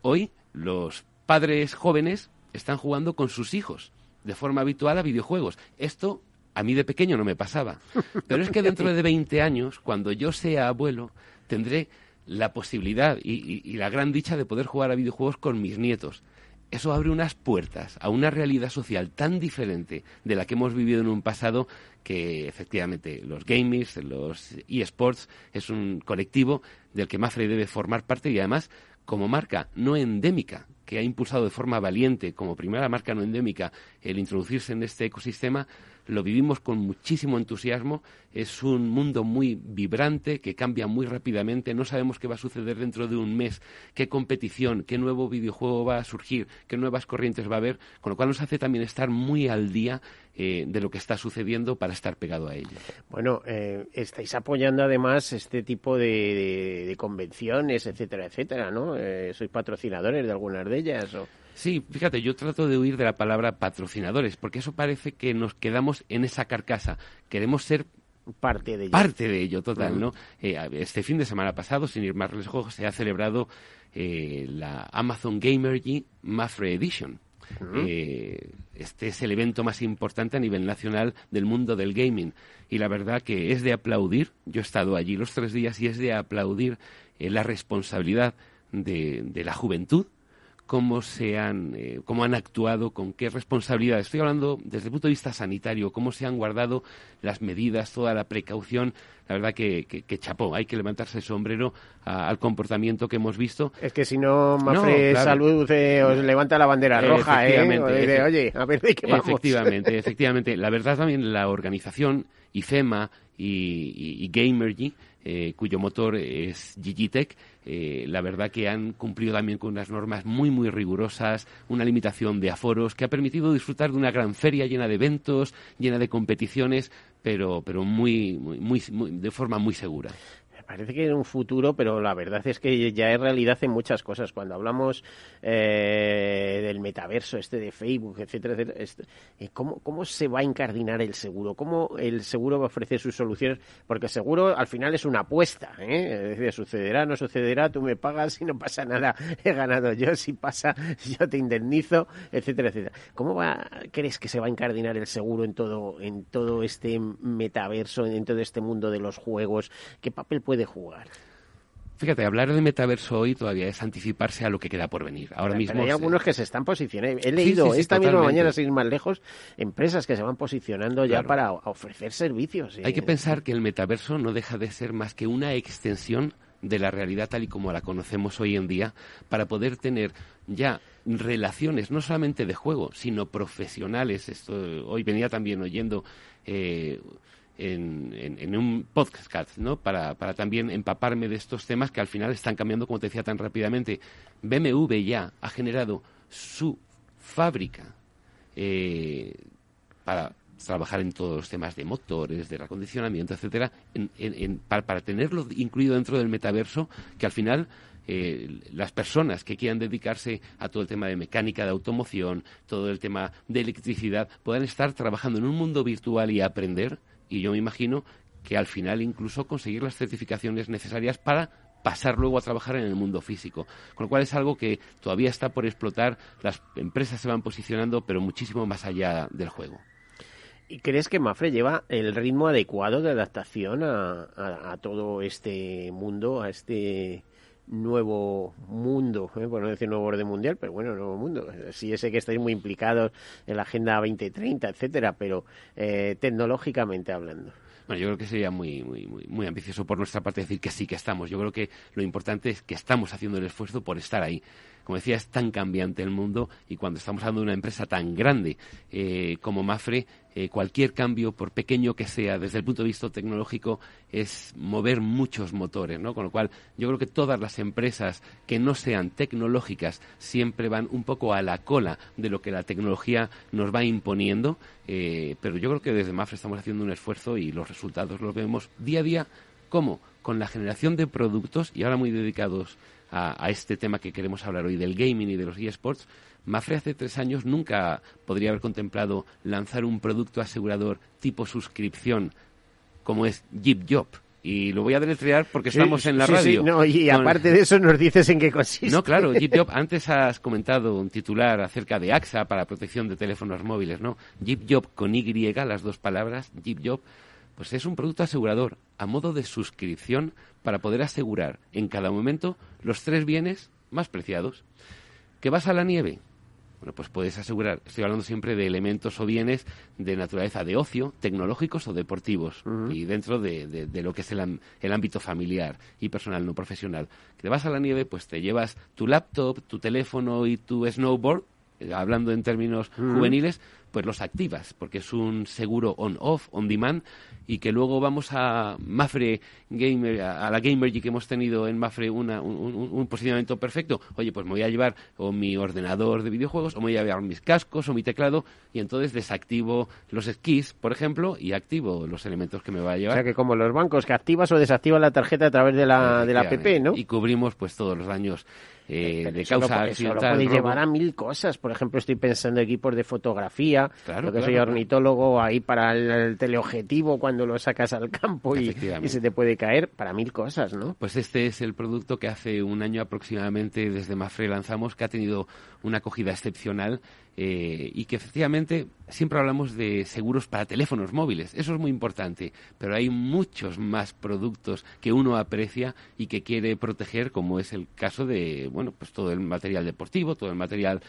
Hoy los padres jóvenes están jugando con sus hijos de forma habitual a videojuegos. Esto a mí de pequeño no me pasaba. Pero es que dentro de 20 años, cuando yo sea abuelo, tendré la posibilidad y, la gran dicha de poder jugar a videojuegos con mis nietos. Eso abre unas puertas a una realidad social tan diferente de la que hemos vivido en un pasado que efectivamente los gamers, los eSports, es un colectivo del que Mafre debe formar parte y además como marca no endémica, que ha impulsado de forma valiente, como primera marca no endémica, el introducirse en este ecosistema, lo vivimos con muchísimo entusiasmo. Es un mundo muy vibrante que cambia muy rápidamente. No sabemos qué va a suceder dentro de un mes, qué competición, qué nuevo videojuego va a surgir, qué nuevas corrientes va a haber, con lo cual nos hace también estar muy al día eh, de lo que está sucediendo para estar pegado a ello. Bueno, eh, estáis apoyando además este tipo de, convenciones, etcétera, etcétera, ¿no? Eh, ¿Sois patrocinadores de algunas de ellas? O... Sí, fíjate, yo trato de huir de la palabra patrocinadores, porque eso parece que nos quedamos en esa carcasa. Queremos ser parte de ello. Parte de ello, total, ¿no? Eh, este fin de semana pasado, sin ir más lejos, se ha celebrado eh, la Amazon Gamergy Mafre Edition. Eh, este es el evento más importante a nivel nacional del mundo del gaming. Y la verdad que es de aplaudir, yo he estado allí los tres días y es de aplaudir la responsabilidad de, de la juventud cómo se han, eh, cómo han actuado, con qué responsabilidad. Estoy hablando desde el punto de vista sanitario, cómo se han guardado las medidas, toda la precaución. La verdad que, que, chapó, hay que levantarse el sombrero al comportamiento que hemos visto. Es que si no, Mafre Salud eh, os levanta la bandera roja, ¿eh? oye, a ver de qué vamos. Efectivamente, efectivamente. La verdad también la organización IFEMA y, y, Gamergy, eh, cuyo motor es Gigitech, eh, la verdad que han cumplido también con unas normas muy, muy rigurosas, una limitación de aforos que ha permitido disfrutar de una gran feria llena de eventos, llena de competiciones, pero, pero muy, muy de forma muy segura parece que en un futuro, pero la verdad es que ya es realidad en muchas cosas. Cuando hablamos eh, del metaverso, este de Facebook, etcétera, etcétera, este, eh, ¿cómo, ¿cómo se va a encardinar el seguro? ¿Cómo el seguro va a ofrecer sus soluciones? Porque seguro al final es una apuesta. ¿eh? Es decir, sucederá, no sucederá, tú me pagas, y no pasa nada, he ganado yo, si pasa, yo te indemnizo, etcétera, etcétera. ¿Cómo va, crees que se va a encardinar el seguro en todo, en todo este metaverso, en todo este mundo de los juegos? ¿Qué papel puede de jugar. Fíjate, hablar de metaverso hoy todavía es anticiparse a lo que queda por venir. Ahora mismo hay algunos que se están posicionando. He leído esta misma mañana, sin ir más lejos, empresas que se van posicionando ya para ofrecer servicios. Hay que pensar que el metaverso no deja de ser más que una extensión de la realidad tal y como la conocemos hoy en día para poder tener ya relaciones no solamente de juego, sino profesionales. Esto, hoy venía también oyendo eh, en, un podcast, ¿no? Para, para también empaparme de estos temas que al final están cambiando, como te decía, tan rápidamente. BMW ya ha generado su fábrica eh, para trabajar en todos los temas de motores, de acondicionamiento, etcétera, para, tenerlo incluido dentro del metaverso, que al final eh, las personas que quieran dedicarse a todo el tema de mecánica, de automoción, todo el tema de electricidad, puedan estar trabajando en un mundo virtual y aprender y yo me imagino que al final incluso conseguir las certificaciones necesarias para pasar luego a trabajar en el mundo físico. Con lo cual es algo que todavía está por explotar, las empresas se van posicionando, pero muchísimo más allá del juego. ¿Y crees que Mafre lleva el ritmo adecuado de adaptación a, todo este mundo, a este nuevo mundo, ¿eh? por no decir nuevo orden mundial, pero bueno, nuevo mundo. Sí, sé que estáis muy implicados en la Agenda 2030, etcétera, pero eh, tecnológicamente hablando. Bueno, yo creo que sería muy, muy, muy, muy ambicioso por nuestra parte decir que sí que estamos. Yo creo que lo importante es que estamos haciendo el esfuerzo por estar ahí como decía, es tan cambiante el mundo y cuando estamos hablando de una empresa tan grande eh, como Mafre, eh, cualquier cambio, por pequeño que sea, desde el punto de vista tecnológico, es mover muchos motores, ¿no? Con lo cual, yo creo que todas las empresas que no sean tecnológicas siempre van un poco a la cola de lo que la tecnología nos va imponiendo, eh, pero yo creo que desde Mafre estamos haciendo un esfuerzo y los resultados los vemos día a día, como con la generación de productos, y ahora muy dedicados a, este tema que queremos hablar hoy del gaming y de los eSports, Mafre hace tres años nunca podría haber contemplado lanzar un producto asegurador tipo suscripción como es Jeep Job. Y lo voy a deletrear porque estamos en la radio. no, y aparte de eso nos dices en qué consiste. No, claro, Jeep Job, antes has comentado un titular acerca de AXA para protección de teléfonos móviles, ¿no? Jeep Job con Y, las dos palabras, Jeep Job, pues es un producto asegurador a modo de suscripción para poder asegurar en cada momento los tres bienes más preciados. ¿Que vas a la nieve? Bueno, pues puedes asegurar, estoy hablando siempre de elementos o bienes de naturaleza de ocio, tecnológicos o deportivos, y dentro de, lo que es el, el, ámbito familiar y personal, no profesional. Que te vas a la nieve, pues te llevas tu laptop, tu teléfono y tu snowboard, eh, hablando en términos juveniles, pues los activas, porque es un seguro on-off, on-demand, y que luego vamos a Mafre Gamer, a la Gamergy que hemos tenido en Mafre una, un, posicionamiento perfecto. Oye, pues me voy a llevar o mi ordenador de videojuegos, o me voy a llevar mis cascos, o mi teclado, y entonces desactivo los skis, por ejemplo, y activo los elementos que me va a llevar. O sea que como los bancos, que activas o desactivas la tarjeta a través de la, de la app, ¿no? Y cubrimos pues todos los daños eh, de causa accidental. Eso lo puede llevar a mil cosas. Por ejemplo, estoy pensando en equipos de fotografía, cámara, Claro, lo que claro, soy claro. ornitólogo, ahí para el, el teleobjetivo cuando lo sacas al campo y se te puede caer, para mil cosas, ¿no? Pues este es el producto que hace un año aproximadamente desde Mafre lanzamos, que ha tenido una acogida excepcional eh, y que efectivamente siempre hablamos de seguros para teléfonos móviles. Eso es muy importante, pero hay muchos más productos que uno aprecia y que quiere proteger, como es el caso de, bueno, pues todo el material deportivo, todo el material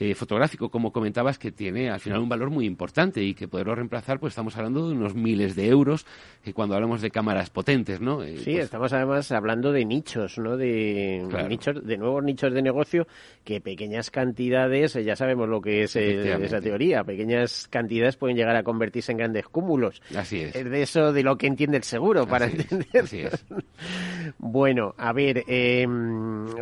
eh, fotográfico, como comentabas, que tiene al final un valor muy importante y que poderlo reemplazar, pues estamos hablando de unos miles de euros eh, cuando hablamos de cámaras potentes, ¿no? Eh, Sí, pues, estamos además hablando de nichos, ¿no? De Claro. nichos, de nuevos nichos de negocio que pequeñas cantidades, eh, ya sabemos lo que es esa teoría, pequeñas cantidades pueden llegar a convertirse en grandes cúmulos. Así es. Es de eso de lo que entiende el seguro, para Así es, entender. así es. Bueno, a ver, eh,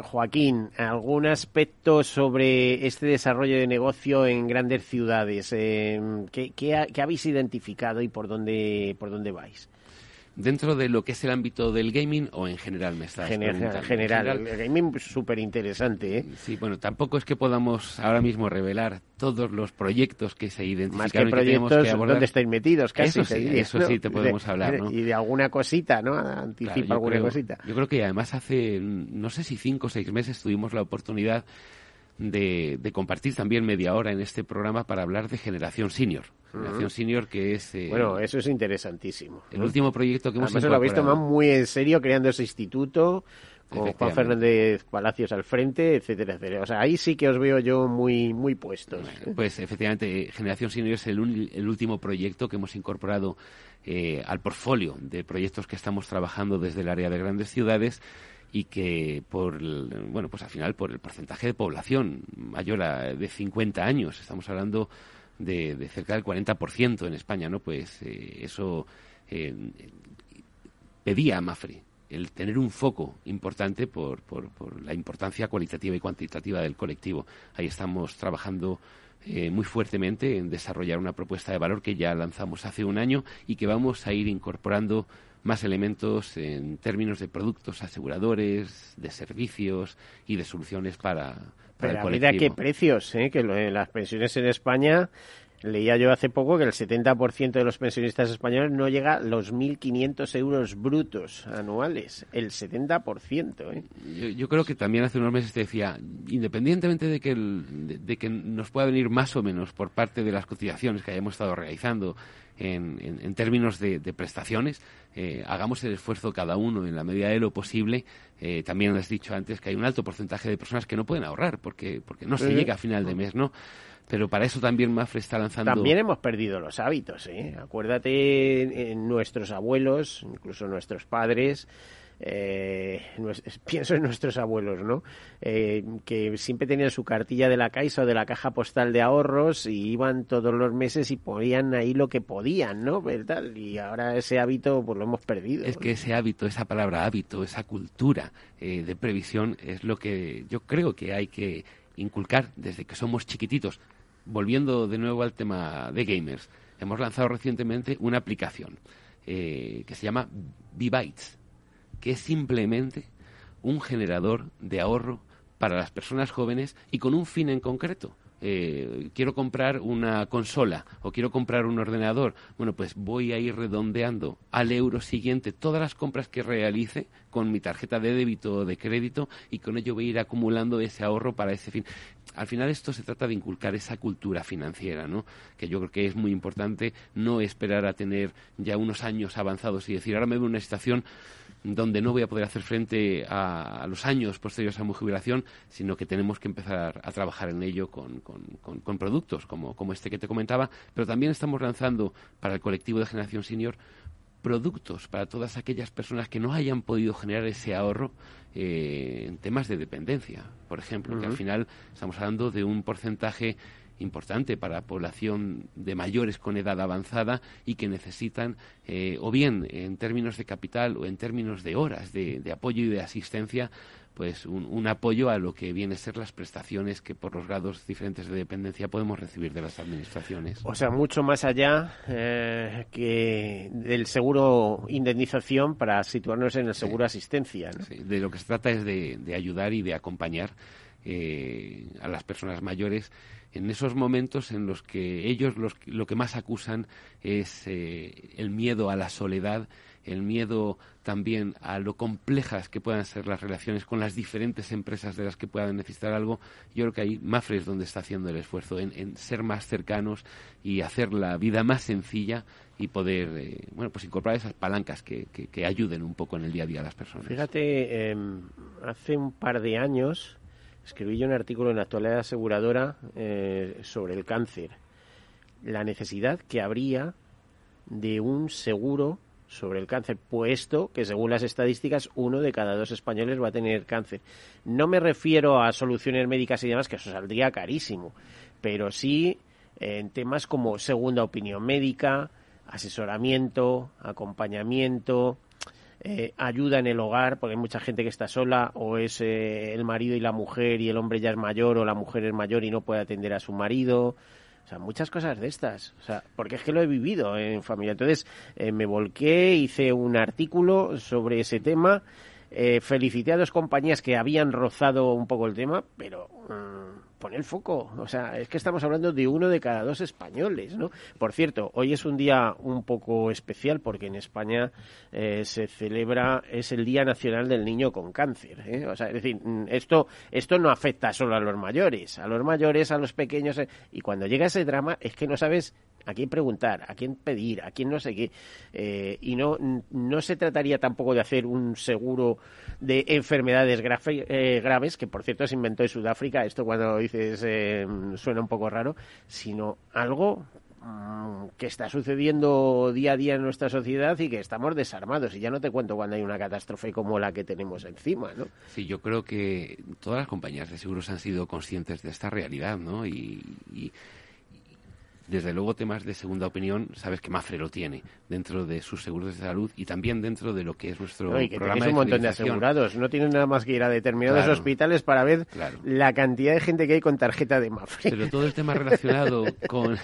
Joaquín, ¿algún aspecto sobre este desarrollo de negocio en grandes ciudades? Eh, ¿qué, qué ha- qué habéis identificado y por dónde, por dónde vais? dentro de lo que es el ámbito del gaming o en general me estás General, general, En el gaming súper interesante, ¿eh? Sí, bueno, tampoco es que podamos ahora mismo revelar todos los proyectos que se Más que identificaron y que tenemos proyectos que abordar. donde estáis metidos, casi. Eso sí, diría, eso ¿no? sí te podemos De- hablar, ¿no? Y de alguna cosita, ¿no? Anticipa Claro, alguna creo- cosita. Yo creo que además hace, no sé si cinco o seis meses tuvimos la oportunidad de, de compartir también media hora en este programa para hablar de Generación Senior. Generación. Senior que es... eh, Bueno, eso es interesantísimo. el último proyecto que hemos Además, lo habéis tomado muy en serio creando ese instituto, con Juan. Fernández Palacios al frente, etcétera, etcétera. O sea, ahí sí que os veo yo muy, muy puestos. Pues efectivamente, Generación Senior es el, el último proyecto que hemos incorporado eh, al portfolio de proyectos que estamos trabajando desde el área de grandes ciudades y que por bueno pues al final por el porcentaje de población mayor a, de 50 años estamos hablando de, de cerca del 40% en España no pues eh, eso eh, pedía a Mafre el tener un foco importante por, por, por la importancia cualitativa y cuantitativa del colectivo. Ahí estamos trabajando eh, muy fuertemente en desarrollar una propuesta de valor que ya lanzamos hace un año y que vamos a ir incorporando más elementos en términos de productos aseguradores, de servicios y de soluciones para, para Pero el mira qué precios, ¿eh? que lo las pensiones en España, leía yo hace poco que el 70% de los pensionistas españoles no llega a los 1.500 euros brutos anuales. El 70%, ¿eh? Yo, creo que también hace unos meses te decía, independientemente de que, de, que nos pueda venir más o menos por parte de las cotizaciones que hayamos estado realizando en, en- en términos de, de prestaciones, eh, hagamos el esfuerzo cada uno en la medida de lo posible. Eh, también has dicho antes que hay un alto porcentaje de personas que no pueden ahorrar porque, porque no se Sí. llega a final de mes, ¿no? Pero para eso también Mafre está lanzando... También hemos perdido los hábitos, ¿eh? Acuérdate en nuestros abuelos, incluso nuestros padres, eh, pienso en nuestros abuelos, ¿no? Eh, que siempre tenían su cartilla de la Caixa o de la caja postal de ahorros y iban todos los meses y ponían ahí lo que podían, ¿no? ¿Verdad? Y ahora ese hábito pues lo hemos perdido. Es que ese hábito, esa palabra hábito, esa cultura eh, de previsión es lo que yo creo que hay que inculcar desde que somos chiquititos. Volviendo de nuevo al tema de gamers, hemos lanzado recientemente una aplicación eh, que se llama B-Bytes, que es simplemente un generador de ahorro para las personas jóvenes y con un fin en concreto. Eh, quiero comprar una consola o quiero comprar un ordenador. Bueno, pues voy a ir redondeando al euro siguiente todas las compras que realice con mi tarjeta de débito o de crédito y con ello voy a ir acumulando ese ahorro para ese fin. Al final esto se trata de inculcar esa cultura financiera, ¿no? Que yo creo que es muy importante no esperar a tener ya unos años avanzados y decir, ahora me veo una situación donde no voy a poder hacer frente a, a los años posteriores a mi jubilación, sino que tenemos que empezar a trabajar en ello con, con- con- con productos como, como este que te comentaba, pero también estamos lanzando para el colectivo de generación senior productos para todas aquellas personas que no hayan podido generar ese ahorro eh, en temas de dependencia, por ejemplo, que al final estamos hablando de un porcentaje importante para la población de mayores con edad avanzada y que necesitan eh, o bien en términos de capital o en términos de horas de, de apoyo y de asistencia pues un, un apoyo a lo que viene a ser las prestaciones que por los grados diferentes de dependencia podemos recibir de las administraciones. O sea, mucho más allá eh, que del seguro indemnización para situarnos en el seguro asistencia. ¿no? Sí, de lo que se trata es de, de ayudar y de acompañar eh, a las personas mayores en esos momentos en los que ellos lo que más acusan es eh, el miedo a la soledad, el miedo también a lo complejas que puedan ser las relaciones con las diferentes empresas de las que puedan necesitar algo. Yo creo que ahí Mafre es donde está haciendo el esfuerzo, en, ser más cercanos y hacer la vida más sencilla y poder, eh, bueno, pues incorporar esas palancas que, que, ayuden un poco en el día a día a las personas. Fíjate, em, hace un par de años escribí yo un artículo en la actualidad aseguradora eh, sobre el cáncer, la necesidad que habría de un seguro sobre el cáncer, puesto que según las estadísticas uno de cada dos españoles va a tener cáncer. No me refiero a soluciones médicas y demás, que eso saldría carísimo, pero sí en temas como segunda opinión médica, asesoramiento, acompañamiento, eh, ayuda en el hogar, porque hay mucha gente que está sola, o es eh, el marido y la mujer y el hombre ya es mayor, o la mujer es mayor y no puede atender a su marido. O sea, muchas cosas de estas. O sea, porque es que lo he vivido en familia. Entonces, eh, me volqué, hice un artículo sobre ese tema. felicité a dos compañías que habían rozado un poco el tema, pero mm, pon el foco. O sea, es que estamos hablando de uno de cada dos españoles, ¿no? Por cierto, hoy es un día un poco especial porque en España eh, se celebra, es el Día Nacional del Niño con Cáncer. ¿eh? O sea, es decir, mm, esto, esto no afecta solo a los mayores, a los mayores, a los pequeños. Eh, y cuando llega ese drama es que no sabes a quién preguntar, a quién pedir, a quién no sé qué. Eh, y no, no se trataría tampoco de hacer un seguro de enfermedades eh, graves, que por cierto se inventó en Sudáfrica, esto cuando dices eh, suena un poco raro, sino algo mm, que está sucediendo día a día en nuestra sociedad y que estamos desarmados. Y ya no te cuento cuando hay una catástrofe como la que tenemos encima, ¿no? Sí, yo creo que todas las compañías de seguros han sido conscientes de esta realidad, ¿no? y desde luego, temas de segunda opinión, sabes que Mafre lo tiene dentro de sus seguros de salud y también dentro de lo que es nuestro programa un montón de asegurados. No tienen nada más que ir a determinados hospitales para ver la cantidad de gente que hay con tarjeta de Mafre. Pero todo el tema relacionado con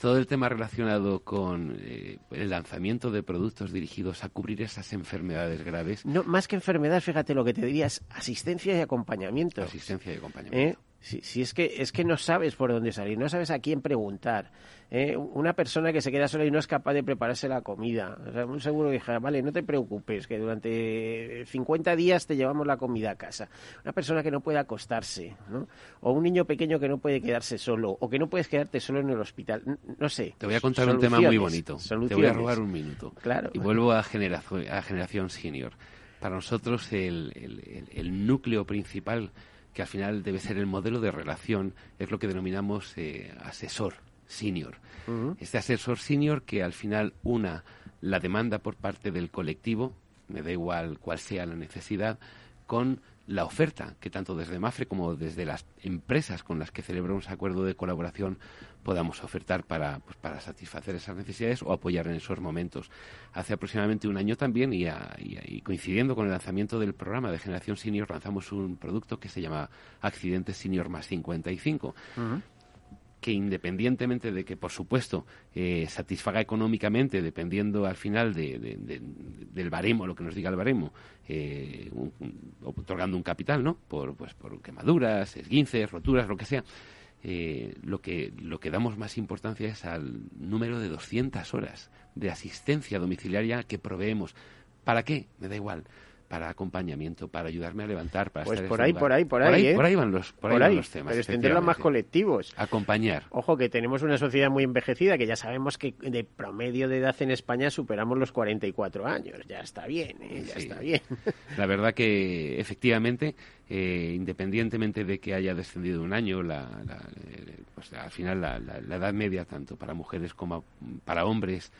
todo el tema relacionado con eh, el lanzamiento de productos dirigidos a cubrir esas enfermedades graves. No, más que enfermedad, fíjate lo que te diría es asistencia y acompañamiento. Asistencia y acompañamiento. ¿Eh? Si, es que es que no sabes por dónde salir, no sabes a quién preguntar. ¿eh? Una persona que se queda sola y no es capaz de prepararse la comida. O sea, un seguro que vale, no te preocupes, que durante 50 días te llevamos la comida a casa. Una persona que no puede acostarse, ¿no? O un niño pequeño que no puede quedarse solo, o que no puedes quedarte solo en el hospital. No sé. Te voy a contar un tema muy bonito. Te voy a robar un minuto. Claro. Y vuelvo a, generación, a generación senior. Para nosotros el, el núcleo principal que al final debe ser el modelo de relación, es lo que denominamos eh, asesor senior. Este asesor senior que al final una la demanda por parte del colectivo, me da igual cuál sea la necesidad, con la oferta que tanto desde MAFRE como desde las empresas con las que celebramos acuerdo de colaboración podamos ofertar para, pues, para satisfacer esas necesidades o apoyar en esos momentos. Hace aproximadamente un año también, y, coincidiendo con el lanzamiento del programa de Generación Senior, lanzamos un producto que se llama Accidentes Senior más 55 que independientemente de que, por supuesto, eh, satisfaga económicamente, dependiendo al final del baremo, lo que nos diga el baremo, eh, otorgando un capital, ¿no? Por, pues, por quemaduras, esguinces, roturas, lo que sea. Eh, lo, que, lo que damos más importancia es al número de 200 horas de asistencia domiciliaria que proveemos. ¿Para qué? Me da igual para acompañamiento, para ayudarme a levantar, para pues estar por ahí, por ahí, por ahí, por ahí, van los, por, ahí, Van los temas. Pero extenderlo más colectivos. Acompañar. Ojo que tenemos una sociedad muy envejecida, que ya sabemos que de promedio de edad en España superamos los 44 años. Ya está bien, ¿eh? ya está bien. La verdad que efectivamente, eh, independientemente de que haya descendido un año, la, eh, pues al final la, edad media tanto para mujeres como para hombres,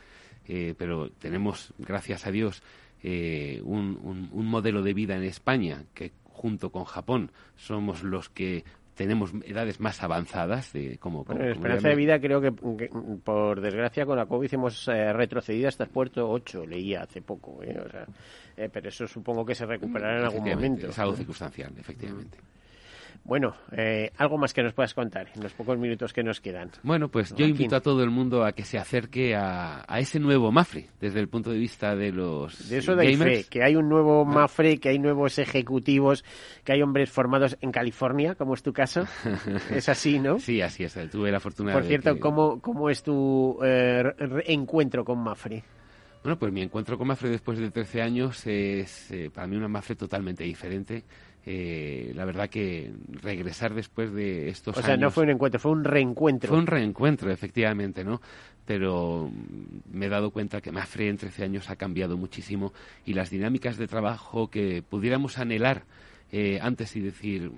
pero tenemos, gracias a Dios, eh, un, un, modelo de vida en España que junto con Japón somos los que tenemos edades más avanzadas de como, esperanza de vida creo que, por desgracia con la COVID hemos eh, retrocedido hasta el puerto 8 leía hace poco ¿eh? pero eso supongo que se recuperará en algún momento es algo circunstancial efectivamente Bueno, eh, algo más que nos puedas contar en los pocos minutos que nos quedan. Bueno, pues yo invito a todo el mundo a que se acerque a, ese nuevo Mafre, desde el punto de vista de los De eso de fe, que hay un nuevo ah. Mafre, que hay nuevos ejecutivos, que hay hombres formados en California, como es tu caso. es así, ¿no? Sí, así es. Tuve la fortuna Por cierto, ¿cómo, ¿cómo es tu eh, encuentro con Mafre? Bueno, pues mi encuentro con Mafre después de 13 años es eh, para mí una Mafre totalmente diferente eh, la verdad que regresar después de estos años... O sea, no fue un encuentro, fue un reencuentro. Fue un reencuentro, efectivamente, ¿no? Pero me he dado cuenta que Mafre en 13 años ha cambiado muchísimo y las dinámicas de trabajo que pudiéramos anhelar eh, antes y decir,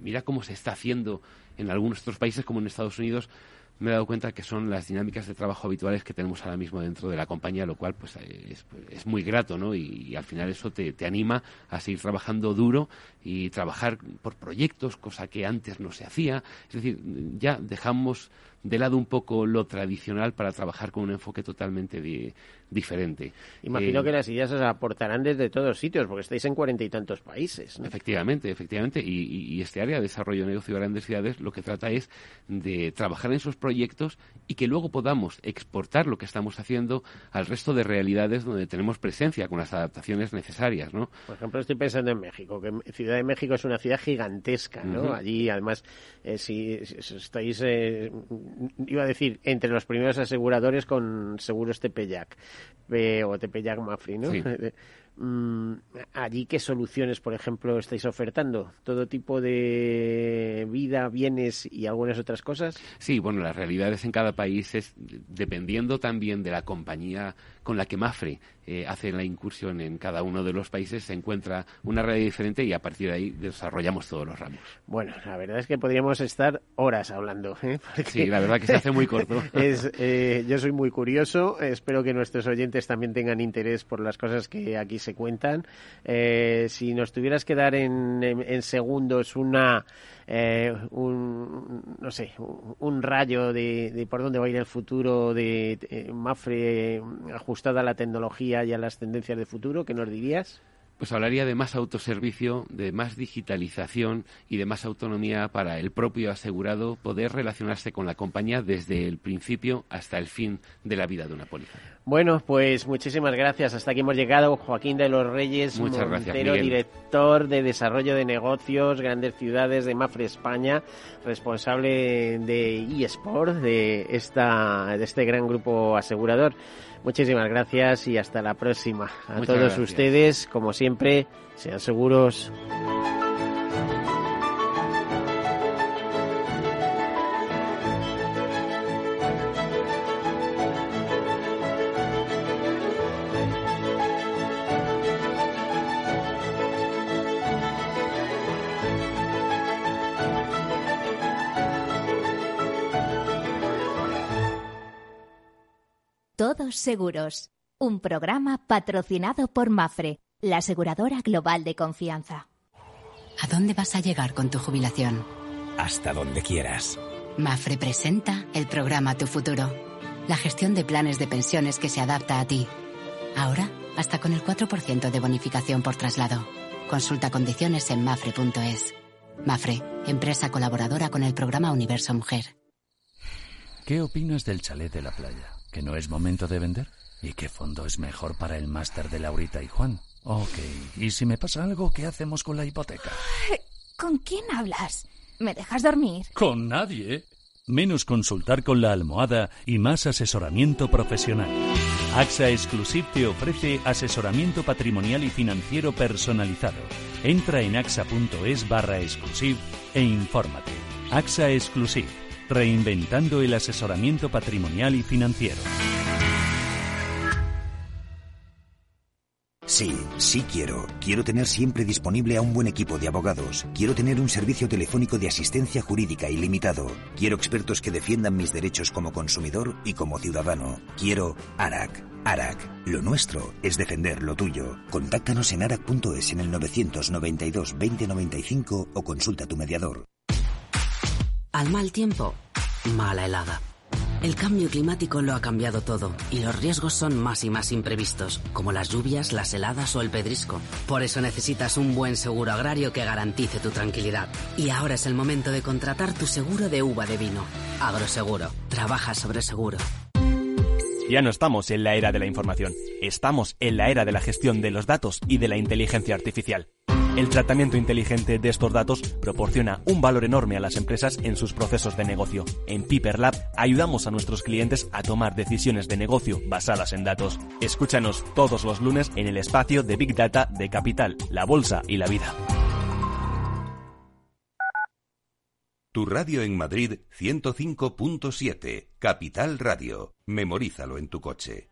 mira cómo se está haciendo en algunos otros países como en Estados Unidos, me he dado cuenta que son las dinámicas de trabajo habituales que tenemos ahora mismo dentro de la compañía, lo cual pues es, muy grato, ¿no? Y, al final eso te, te, anima a seguir trabajando duro y trabajar por proyectos, cosa que antes no se hacía. Es decir, ya dejamos de lado un poco lo tradicional para trabajar con un enfoque totalmente diferente. Imagino eh, que las ideas os aportarán desde todos sitios, porque estáis en cuarenta y tantos países. Efectivamente, efectivamente. Y, este área de desarrollo de negocio de grandes ciudades lo que trata es de trabajar en esos proyectos y que luego podamos exportar lo que estamos haciendo al resto de realidades donde tenemos presencia con las adaptaciones necesarias, ¿no? Por ejemplo, estoy pensando en México, que Ciudad de México es una ciudad gigantesca, ¿no? Allí, además, eh, si, estáis eh, iba a decir, entre los primeros aseguradores con seguros Tepeyac o Tepeyac Mafri, ¿no? Mm, allí qué soluciones, por ejemplo, estáis ofertando? ¿Todo tipo de vida, bienes y algunas otras cosas? Sí, bueno, las realidades en cada país es dependiendo también de la compañía con la que Mafre eh, hace la incursión en cada uno de los países, se encuentra una realidad diferente y a partir de ahí desarrollamos todos los ramos. Bueno, la verdad es que podríamos estar horas hablando. ¿eh? Sí, la verdad que se hace muy corto. Eh, yo soy muy curioso, espero que nuestros oyentes también tengan interés por las cosas que aquí se cuentan. si nos tuvieras que dar en segundos una eh, un, no sé, un rayo de, por dónde va a ir el futuro de eh, Mafre ajustada a la tecnología y a las tendencias de futuro, ¿qué nos dirías? Pues hablaría de más autoservicio, de más digitalización y de más autonomía para el propio asegurado poder relacionarse con la compañía desde el principio hasta el fin de la vida de una póliza. Bueno, pues muchísimas gracias. Hasta aquí hemos llegado. Joaquín de los Reyes, Muchas Montero, director de Desarrollo de Negocios, Grandes Ciudades de Mafre España, responsable de eSport, de, esta, de este gran grupo asegurador. Muchísimas gracias y hasta la próxima. A todos ustedes, como siempre, sean seguros. Todos Seguros, un programa patrocinado por Mafre, la aseguradora global de confianza. ¿A dónde vas a llegar con tu jubilación? Hasta donde quieras. Mafre presenta el programa Tu Futuro, la gestión de planes de pensiones que se adapta a ti. Ahora, hasta con el 4% de bonificación por traslado. Consulta condiciones en mafre.es. Mafre, empresa colaboradora con el programa Universo Mujer. ¿Qué opinas del chalet de la playa? ¿Que no es momento de vender? ¿Y qué fondo es mejor para el máster de Laurita y Juan? Ok, ¿y si me pasa algo, qué hacemos con la hipoteca? ¿Con quién hablas? ¿Me dejas dormir? Con nadie. Menos consultar con la almohada y más asesoramiento profesional. AXA Exclusive te ofrece asesoramiento patrimonial y financiero personalizado. Entra en axa.es barra exclusive e infórmate. AXA Exclusive Reinventando el asesoramiento patrimonial y financiero. Sí, sí quiero. Quiero tener siempre disponible a un buen equipo de abogados. Quiero tener un servicio telefónico de asistencia jurídica ilimitado. Quiero expertos que defiendan mis derechos como consumidor y como ciudadano. Quiero ARAC. ARAC. Lo nuestro es defender lo tuyo. Contáctanos en arac.es en el 992 2095 o consulta a tu mediador. Al mal tiempo, mala helada. El cambio climático lo ha cambiado todo y los riesgos son más y más imprevistos, como las lluvias, las heladas o el pedrisco. Por eso necesitas un buen seguro agrario que garantice tu tranquilidad. Y ahora es el momento de contratar tu seguro de uva de vino. Agroseguro. Trabaja sobre seguro. Ya no estamos en la era de la información, estamos en la era de la gestión de los datos y de la inteligencia artificial. El tratamiento inteligente de estos datos proporciona un valor enorme a las empresas en sus procesos de negocio. En Piper Lab ayudamos a nuestros clientes a tomar decisiones de negocio basadas en datos. Escúchanos todos los lunes en el espacio de Big Data de Capital, la Bolsa y la Vida. Tu radio en Madrid 105.7, Capital Radio. Memorízalo en tu coche.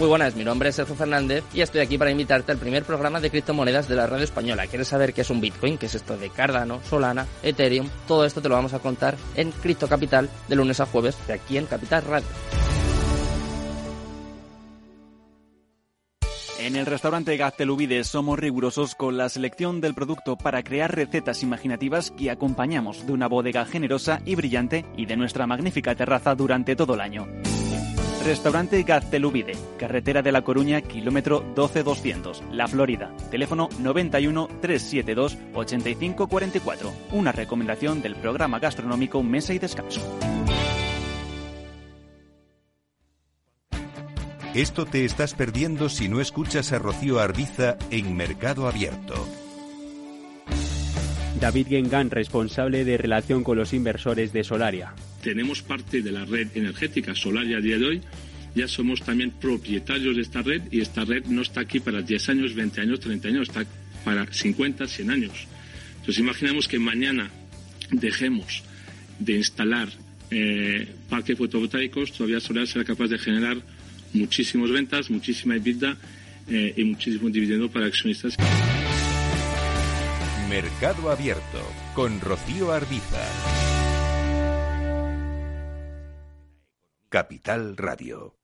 Muy buenas, mi nombre es Sergio Fernández y estoy aquí para invitarte al primer programa de criptomonedas de la radio española. ¿Quieres saber qué es un Bitcoin? ¿Qué es esto de Cardano, Solana, Ethereum? Todo esto te lo vamos a contar en Cripto Capital de lunes a jueves de aquí en Capital Radio. En el restaurante Gaztelubides somos rigurosos con la selección del producto para crear recetas imaginativas que acompañamos de una bodega generosa y brillante y de nuestra magnífica terraza durante todo el año. Restaurante Gaztelubide, carretera de La Coruña, kilómetro 12200, La Florida. Teléfono 91 372 8544. Una recomendación del programa gastronómico Mesa y Descanso. Esto te estás perdiendo si no escuchas a Rocío Arbiza en Mercado Abierto. David Gengan, responsable de relación con los inversores de Solaria. Tenemos parte de la red energética Solaria a día de hoy. Ya somos también propietarios de esta red y esta red no está aquí para 10 años, 20 años, 30 años, está para 50, 100 años. Entonces imaginemos que mañana dejemos de instalar eh, parques fotovoltaicos, todavía Solaria será capaz de generar muchísimas ventas, muchísima EBITDA eh, y muchísimo dividendo para accionistas. Mercado Abierto con Rocío Arbiza. Capital Radio.